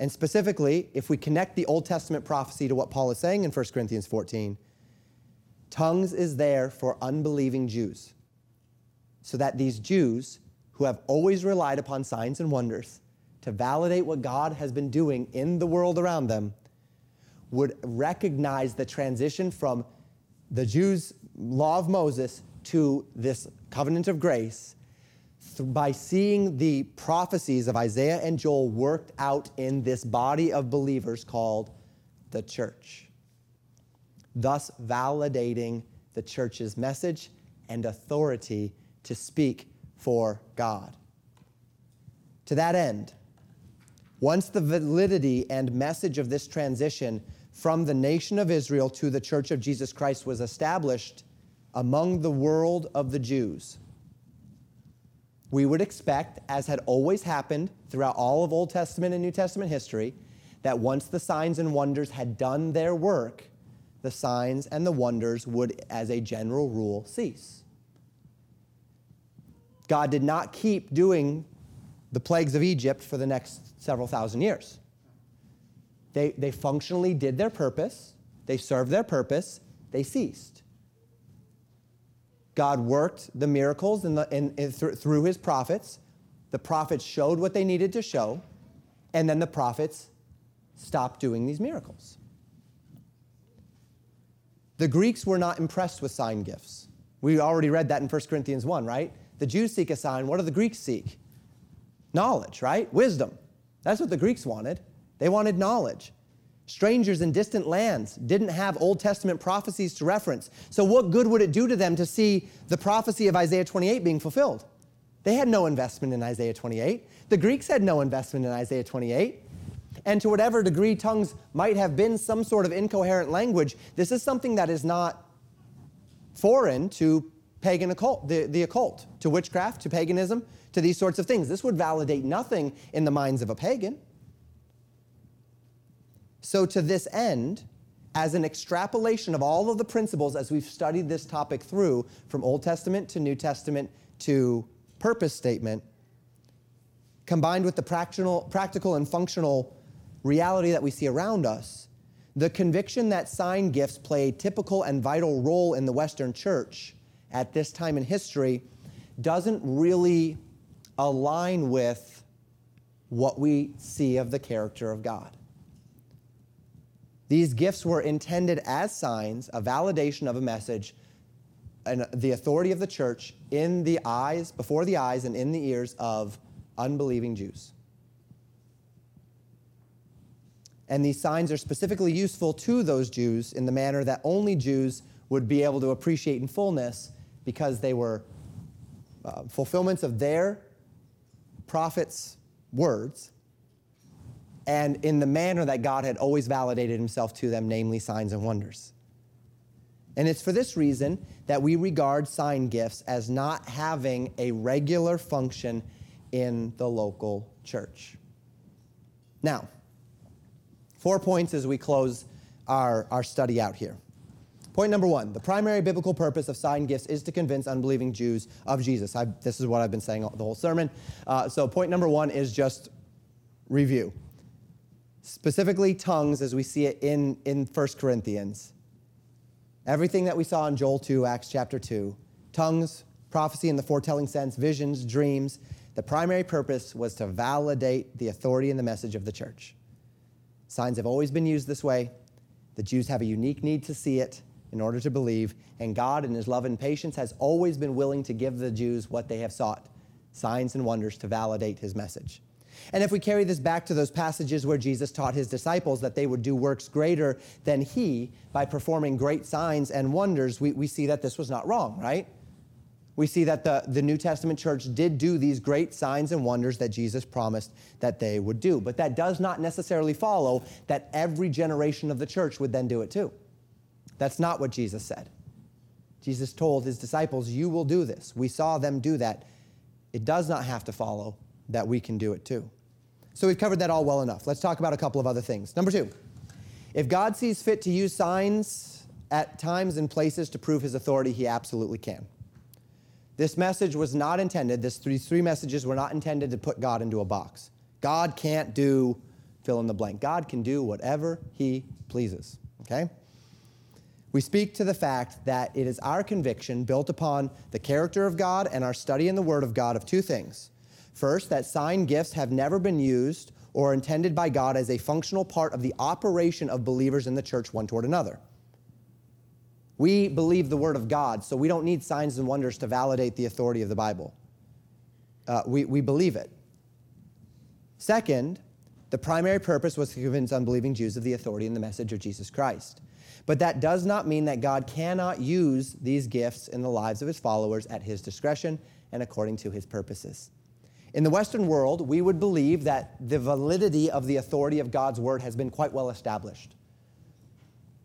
And specifically, if we connect the Old Testament prophecy to what Paul is saying in 1 Corinthians 14, tongues is there for unbelieving Jews, so that these Jews who have always relied upon signs and wonders to validate what God has been doing in the world around them would recognize the transition from the Jews' law of Moses to this covenant of grace by seeing the prophecies of Isaiah and Joel worked out in this body of believers called the church, thus validating the church's message and authority to speak for God. To that end, once the validity and message of this transition from the nation of Israel to the church of Jesus Christ was established among the world of the Jews. We would expect, as had always happened throughout all of Old Testament and New Testament history, that once the signs and wonders had done their work, the signs and the wonders would, as a general rule, cease. God did not keep doing the plagues of Egypt for the next several thousand years. They, they functionally did their purpose, they served their purpose, they ceased. God worked the miracles in the, in, in, th- through his prophets. The prophets showed what they needed to show, and then the prophets stopped doing these miracles. The Greeks were not impressed with sign gifts. We already read that in 1 Corinthians 1, right? The Jews seek a sign. What do the Greeks seek? Knowledge, right? Wisdom. That's what the Greeks wanted. They wanted knowledge. Strangers in distant lands didn't have Old Testament prophecies to reference. So, what good would it do to them to see the prophecy of Isaiah 28 being fulfilled? They had no investment in Isaiah 28. The Greeks had no investment in Isaiah 28. And to whatever degree tongues might have been some sort of incoherent language, this is something that is not foreign to pagan occult, the, the occult, to witchcraft, to paganism, to these sorts of things. This would validate nothing in the minds of a pagan. So, to this end, as an extrapolation of all of the principles as we've studied this topic through from Old Testament to New Testament to purpose statement, combined with the practical, practical and functional reality that we see around us, the conviction that sign gifts play a typical and vital role in the Western church at this time in history doesn't really align with what we see of the character of God. These gifts were intended as signs, a validation of a message, and the authority of the church in the eyes, before the eyes, and in the ears of unbelieving Jews. And these signs are specifically useful to those Jews in the manner that only Jews would be able to appreciate in fullness because they were uh, fulfillments of their prophets' words and in the manner that God had always validated himself to them, namely signs and wonders. And it's for this reason that we regard sign gifts as not having a regular function in the local church. Now, four points as we close our, our study out here. Point number one the primary biblical purpose of sign gifts is to convince unbelieving Jews of Jesus. I, this is what I've been saying the whole sermon. Uh, so, point number one is just review specifically tongues as we see it in, in 1 Corinthians. Everything that we saw in Joel 2, Acts chapter 2, tongues, prophecy in the foretelling sense, visions, dreams, the primary purpose was to validate the authority and the message of the church. Signs have always been used this way. The Jews have a unique need to see it in order to believe, and God, in His love and patience, has always been willing to give the Jews what they have sought signs and wonders to validate His message. And if we carry this back to those passages where Jesus taught his disciples that they would do works greater than he by performing great signs and wonders, we, we see that this was not wrong, right? We see that the, the New Testament church did do these great signs and wonders that Jesus promised that they would do. But that does not necessarily follow that every generation of the church would then do it too. That's not what Jesus said. Jesus told his disciples, You will do this. We saw them do that. It does not have to follow that we can do it too. So we've covered that all well enough. Let's talk about a couple of other things. Number two, if God sees fit to use signs at times and places to prove his authority, he absolutely can. This message was not intended, this three, three messages were not intended to put God into a box. God can't do fill in the blank. God can do whatever he pleases, okay? We speak to the fact that it is our conviction built upon the character of God and our study in the Word of God of two things. First, that sign gifts have never been used or intended by God as a functional part of the operation of believers in the church one toward another. We believe the Word of God, so we don't need signs and wonders to validate the authority of the Bible. Uh, we, we believe it. Second, the primary purpose was to convince unbelieving Jews of the authority and the message of Jesus Christ. But that does not mean that God cannot use these gifts in the lives of his followers at his discretion and according to his purposes. In the Western world, we would believe that the validity of the authority of God's word has been quite well established.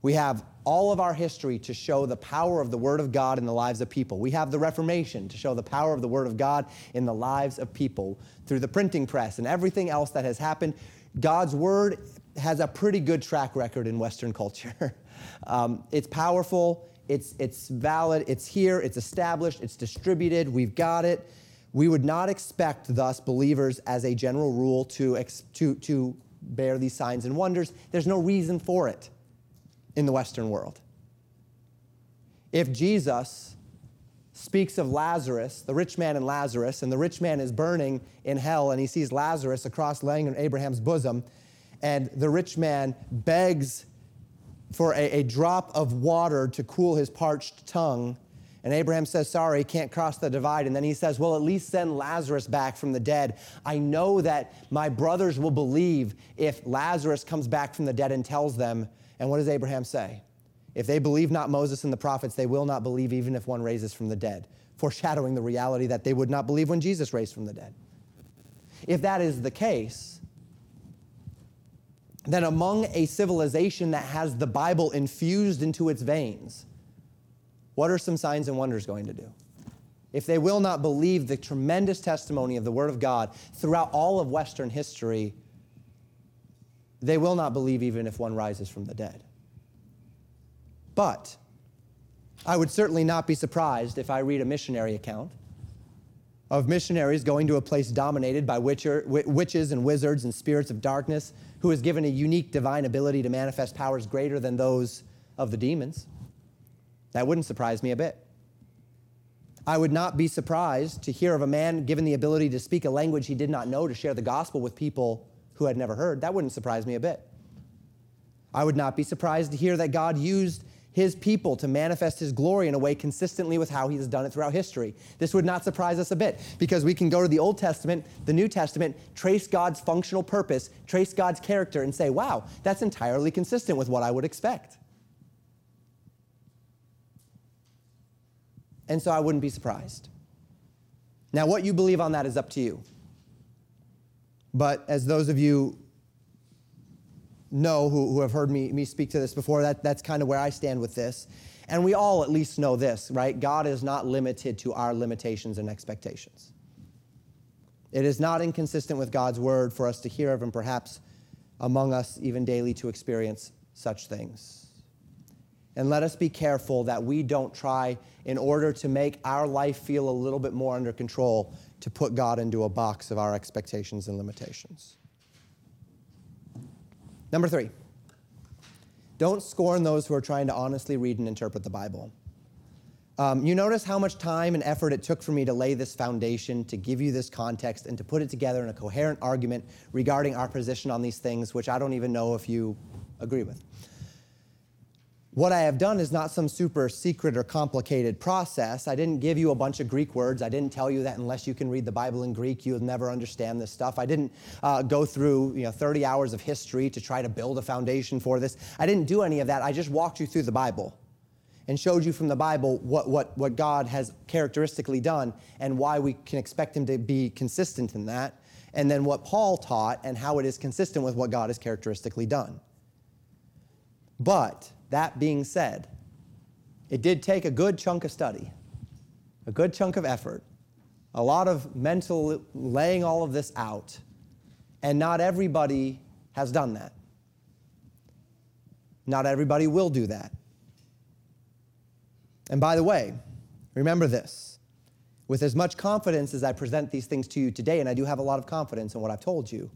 We have all of our history to show the power of the Word of God in the lives of people. We have the Reformation to show the power of the Word of God in the lives of people through the printing press and everything else that has happened. God's Word has a pretty good track record in Western culture. (laughs) um, it's powerful, it's, it's valid, it's here, it's established, it's distributed, we've got it. We would not expect, thus, believers as a general rule to, to, to bear these signs and wonders. There's no reason for it in the Western world. If Jesus speaks of Lazarus, the rich man and Lazarus, and the rich man is burning in hell, and he sees Lazarus across laying in Abraham's bosom, and the rich man begs for a, a drop of water to cool his parched tongue. And Abraham says, Sorry, can't cross the divide. And then he says, Well, at least send Lazarus back from the dead. I know that my brothers will believe if Lazarus comes back from the dead and tells them. And what does Abraham say? If they believe not Moses and the prophets, they will not believe even if one raises from the dead, foreshadowing the reality that they would not believe when Jesus raised from the dead. If that is the case, then among a civilization that has the Bible infused into its veins, what are some signs and wonders going to do? If they will not believe the tremendous testimony of the Word of God throughout all of Western history, they will not believe even if one rises from the dead. But I would certainly not be surprised if I read a missionary account of missionaries going to a place dominated by witcher, witches and wizards and spirits of darkness, who is given a unique divine ability to manifest powers greater than those of the demons. That wouldn't surprise me a bit. I would not be surprised to hear of a man given the ability to speak a language he did not know to share the gospel with people who had never heard. That wouldn't surprise me a bit. I would not be surprised to hear that God used his people to manifest his glory in a way consistently with how he has done it throughout history. This would not surprise us a bit because we can go to the Old Testament, the New Testament, trace God's functional purpose, trace God's character, and say, wow, that's entirely consistent with what I would expect. And so I wouldn't be surprised. Now, what you believe on that is up to you. But as those of you know who, who have heard me, me speak to this before, that, that's kind of where I stand with this. And we all at least know this, right? God is not limited to our limitations and expectations. It is not inconsistent with God's word for us to hear of and perhaps among us even daily to experience such things. And let us be careful that we don't try, in order to make our life feel a little bit more under control, to put God into a box of our expectations and limitations. Number three, don't scorn those who are trying to honestly read and interpret the Bible. Um, you notice how much time and effort it took for me to lay this foundation, to give you this context, and to put it together in a coherent argument regarding our position on these things, which I don't even know if you agree with. What I have done is not some super secret or complicated process. I didn't give you a bunch of Greek words. I didn't tell you that unless you can read the Bible in Greek, you'll never understand this stuff. I didn't uh, go through you know, 30 hours of history to try to build a foundation for this. I didn't do any of that. I just walked you through the Bible and showed you from the Bible what, what, what God has characteristically done and why we can expect Him to be consistent in that, and then what Paul taught and how it is consistent with what God has characteristically done. But that being said, it did take a good chunk of study, a good chunk of effort, a lot of mental laying all of this out, and not everybody has done that. Not everybody will do that. And by the way, remember this with as much confidence as I present these things to you today, and I do have a lot of confidence in what I've told you,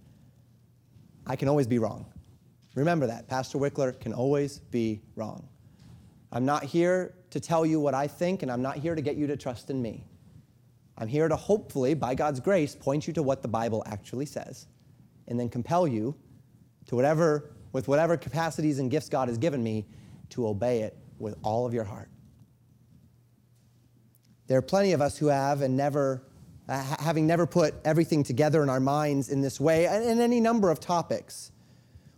I can always be wrong. Remember that. Pastor Wickler can always be wrong. I'm not here to tell you what I think, and I'm not here to get you to trust in me. I'm here to hopefully, by God's grace, point you to what the Bible actually says, and then compel you to whatever, with whatever capacities and gifts God has given me, to obey it with all of your heart. There are plenty of us who have and never, uh, having never put everything together in our minds in this way, in any number of topics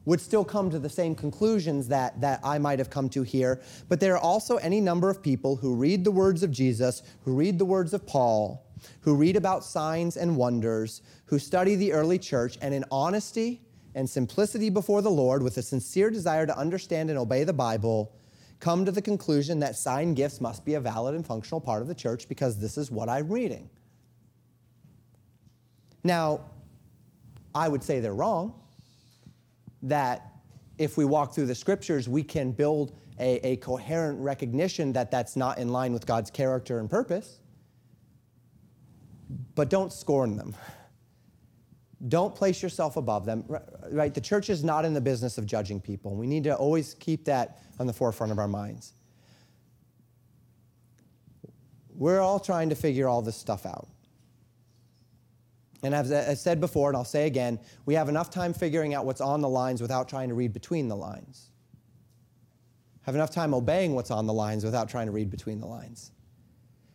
would still come to the same conclusions that, that I might have come to here. But there are also any number of people who read the words of Jesus, who read the words of Paul, who read about signs and wonders, who study the early church, and in honesty and simplicity before the Lord, with a sincere desire to understand and obey the Bible, come to the conclusion that sign gifts must be a valid and functional part of the church because this is what I'm reading. Now, I would say they're wrong that if we walk through the scriptures, we can build a, a, coherent recognition that that's not in line with God's character and purpose. But don't scorn them. Don't place yourself above them. Right? The church is not in the business of judging people. We need to always keep that on the forefront of our minds. We're all trying to figure all this stuff out. And as I said before, and I'll say again, we have enough time figuring out what's on the lines without trying to read between the lines. Have enough time obeying what's on the lines without trying to read between the lines.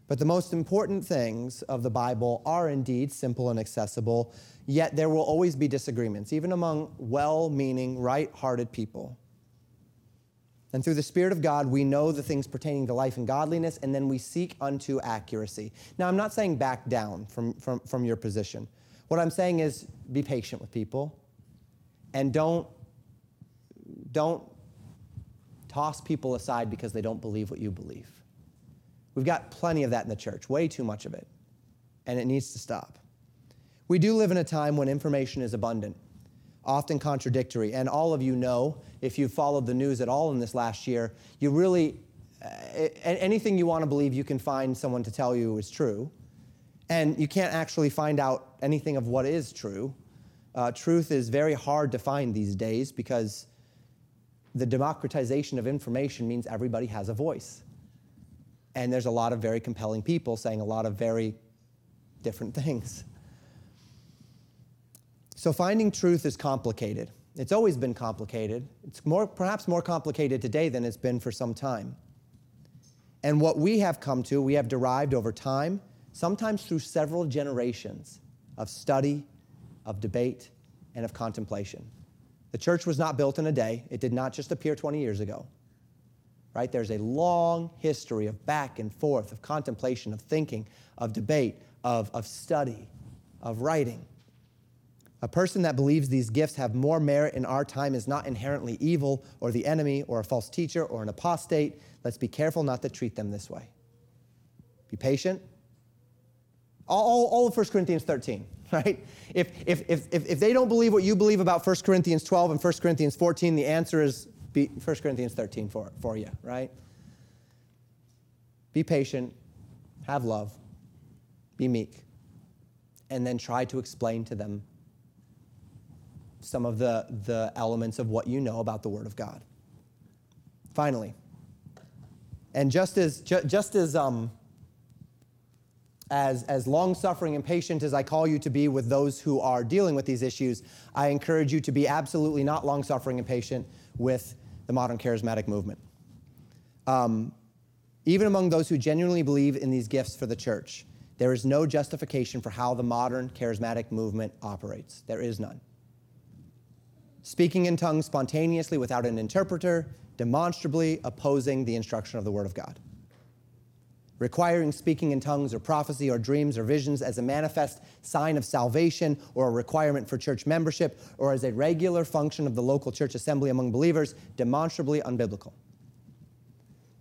But the most important things of the Bible are indeed simple and accessible, yet there will always be disagreements, even among well meaning, right hearted people. And through the Spirit of God, we know the things pertaining to life and godliness, and then we seek unto accuracy. Now, I'm not saying back down from, from, from your position. What I'm saying is be patient with people and don't, don't toss people aside because they don't believe what you believe. We've got plenty of that in the church, way too much of it, and it needs to stop. We do live in a time when information is abundant, often contradictory, and all of you know, if you've followed the news at all in this last year, you really, uh, anything you want to believe, you can find someone to tell you is true. And you can't actually find out anything of what is true. Uh, truth is very hard to find these days because the democratization of information means everybody has a voice. And there's a lot of very compelling people saying a lot of very different (laughs) things. So finding truth is complicated. It's always been complicated. It's more, perhaps more complicated today than it's been for some time. And what we have come to, we have derived over time sometimes through several generations of study, of debate, and of contemplation. The church was not built in a day, it did not just appear 20 years ago. Right? There's a long history of back and forth, of contemplation, of thinking, of debate, of, of study, of writing. A person that believes these gifts have more merit in our time is not inherently evil or the enemy or a false teacher or an apostate. Let's be careful not to treat them this way. Be patient, all, all of 1 Corinthians 13, (laughs) right? If, if, if, if they don't believe what you believe about 1 Corinthians 12 and 1 Corinthians 14, the answer is 1 Corinthians 13 for, for you, right? Be patient, have love, be meek, and then try to explain to them some of the, the elements of what you know about the Word of God. Finally, and just as, ju- just as um, as, as long suffering and patient as I call you to be with those who are dealing with these issues, I encourage you to be absolutely not long suffering and patient with the modern charismatic movement. um, even among those who genuinely believe in these gifts for the church, there is no justification for how the modern charismatic movement operates. There is none. Speaking in tongues spontaneously without an interpreter, demonstrably opposing the instruction of the Word of God requiring speaking in tongues or prophecy or dreams or visions as a manifest sign of salvation or a requirement for church membership or as a regular function of the local church assembly among believers, demonstrably unbiblical.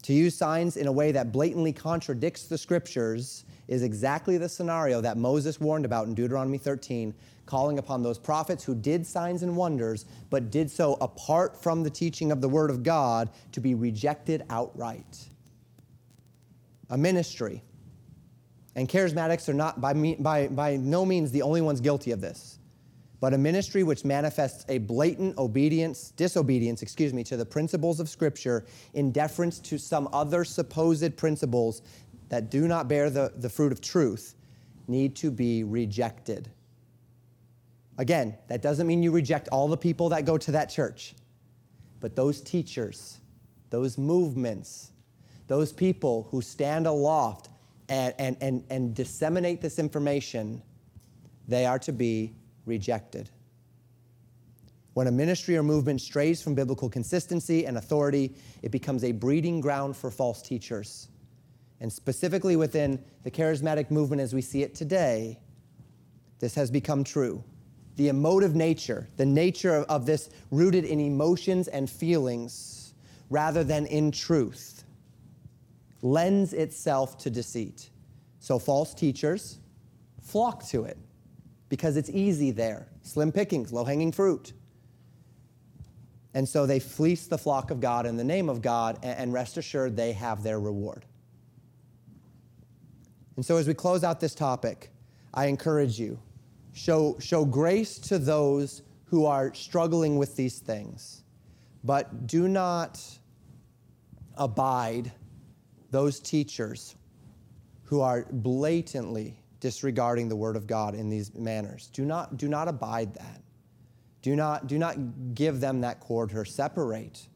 To use signs in a way that blatantly contradicts the scriptures is exactly the scenario that Moses warned about in Deuteronomy 13, calling upon those prophets who did signs and wonders, but did so apart from the teaching of the Word of God to be rejected outright a ministry. And charismatics are not by, me, by, by no means the only ones guilty of this, but a ministry which manifests a blatant obedience, disobedience, excuse me, to the principles of Scripture in deference to some other supposed principles that do not bear the, the fruit of truth need to be rejected. Again, that doesn't mean you reject all the people that go to that church, but those teachers, those movements, those people who stand aloft and, and, and, and disseminate this information, they are to be rejected. When a ministry or movement strays from biblical consistency and authority, it becomes a breeding ground for false teachers. And specifically within the charismatic movement as we see it today, this has become true. The emotive nature, the nature of, this rooted in emotions and feelings rather than in truth, lends itself to deceit. So false teachers flock to it because it's easy there. Slim pickings, low hanging fruit. And so they fleece the flock of God in the name of God, and rest assured they have their reward. And so as we close out this topic, I encourage you show, show grace to those who are struggling with these things, but do not abide those teachers who are blatantly disregarding the word of God in these manners. Do not, do not abide that. Do not, do not give them that quarter. Separate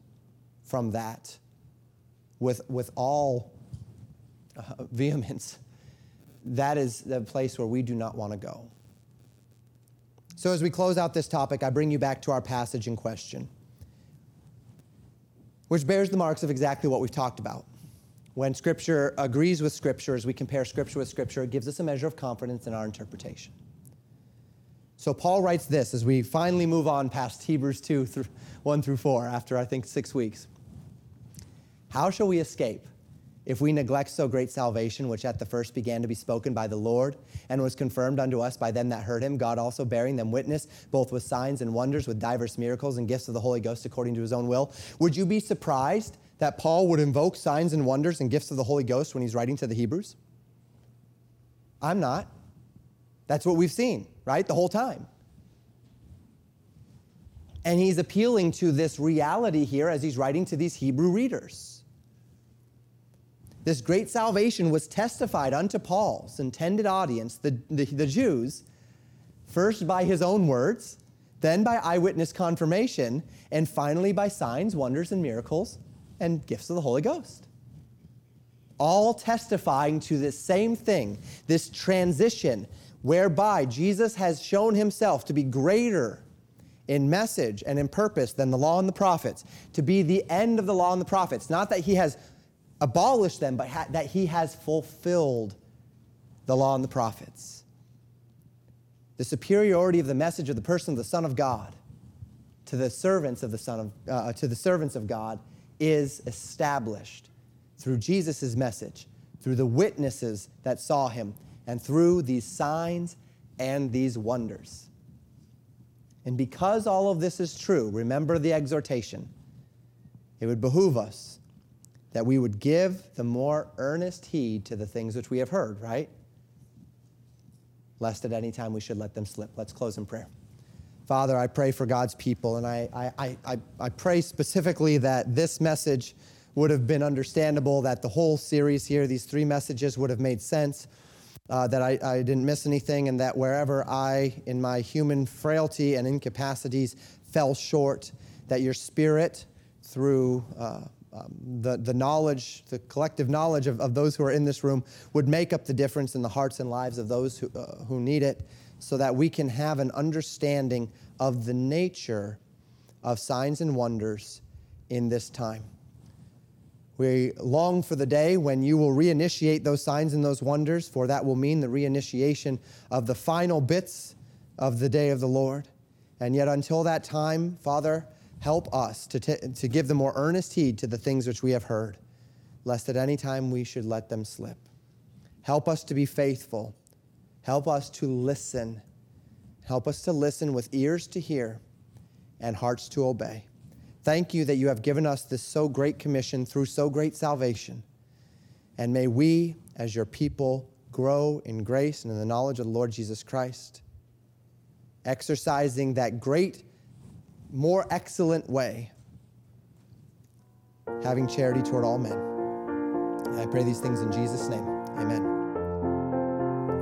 from that with, with all uh, vehemence. That is the place where we do not want to go. So, as we close out this topic, I bring you back to our passage in question, which bears the marks of exactly what we've talked about. When Scripture agrees with Scripture, as we compare Scripture with Scripture, it gives us a measure of confidence in our interpretation. So Paul writes this as we finally move on past Hebrews 2, through 1 through 4, after I think six weeks. How shall we escape if we neglect so great salvation, which at the first began to be spoken by the Lord and was confirmed unto us by them that heard him, God also bearing them witness, both with signs and wonders, with diverse miracles and gifts of the Holy Ghost according to his own will? Would you be surprised that Paul would invoke signs and wonders and gifts of the Holy Ghost when he's writing to the Hebrews? I'm not. That's what we've seen, right? The whole time. And he's appealing to this reality here as he's writing to these Hebrew readers. This great salvation was testified unto Paul's intended audience, the, the, the Jews, first by his own words, then by eyewitness confirmation, and finally by signs, wonders, and miracles and gifts of the Holy Ghost. All testifying to this same thing, this transition whereby Jesus has shown himself to be greater in message and in purpose than the law and the prophets, to be the end of the law and the prophets. Not that he has abolished them, but ha- that he has fulfilled the law and the prophets. The superiority of the message of the person of the Son of God to the servants of the Son of uh, to the servants of God is established through Jesus' message, through the witnesses that saw him, and through these signs and these wonders. And because all of this is true, remember the exhortation. It would behoove us that we would give the more earnest heed to the things which we have heard, right? Lest at any time we should let them slip. Let's close in prayer. Father, I pray for God's people, and I, I, I, I pray specifically that this message would have been understandable, that the whole series here, these three messages, would have made sense, uh, that I, I didn't miss anything, and that wherever I, in my human frailty and incapacities, fell short, that your spirit, through uh, um, the, the knowledge, the collective knowledge of, of those who are in this room would make up the difference in the hearts and lives of those who, uh, who need it so that we can have an understanding of the nature of signs and wonders in this time. We long for the day when you will reinitiate those signs and those wonders, for that will mean the reinitiation of the final bits of the day of the Lord. And yet, until that time, Father, help us to, t- to give the more earnest heed to the things which we have heard, lest at any time we should let them slip. Help us to be faithful. Help us to listen. Help us to listen with ears to hear and hearts to obey. Thank you that you have given us this so great commission through so great salvation. And may we, as your people, grow in grace and in the knowledge of the Lord Jesus Christ, exercising that great, more excellent way, having charity toward all men. I pray these things in Jesus' name. Amen.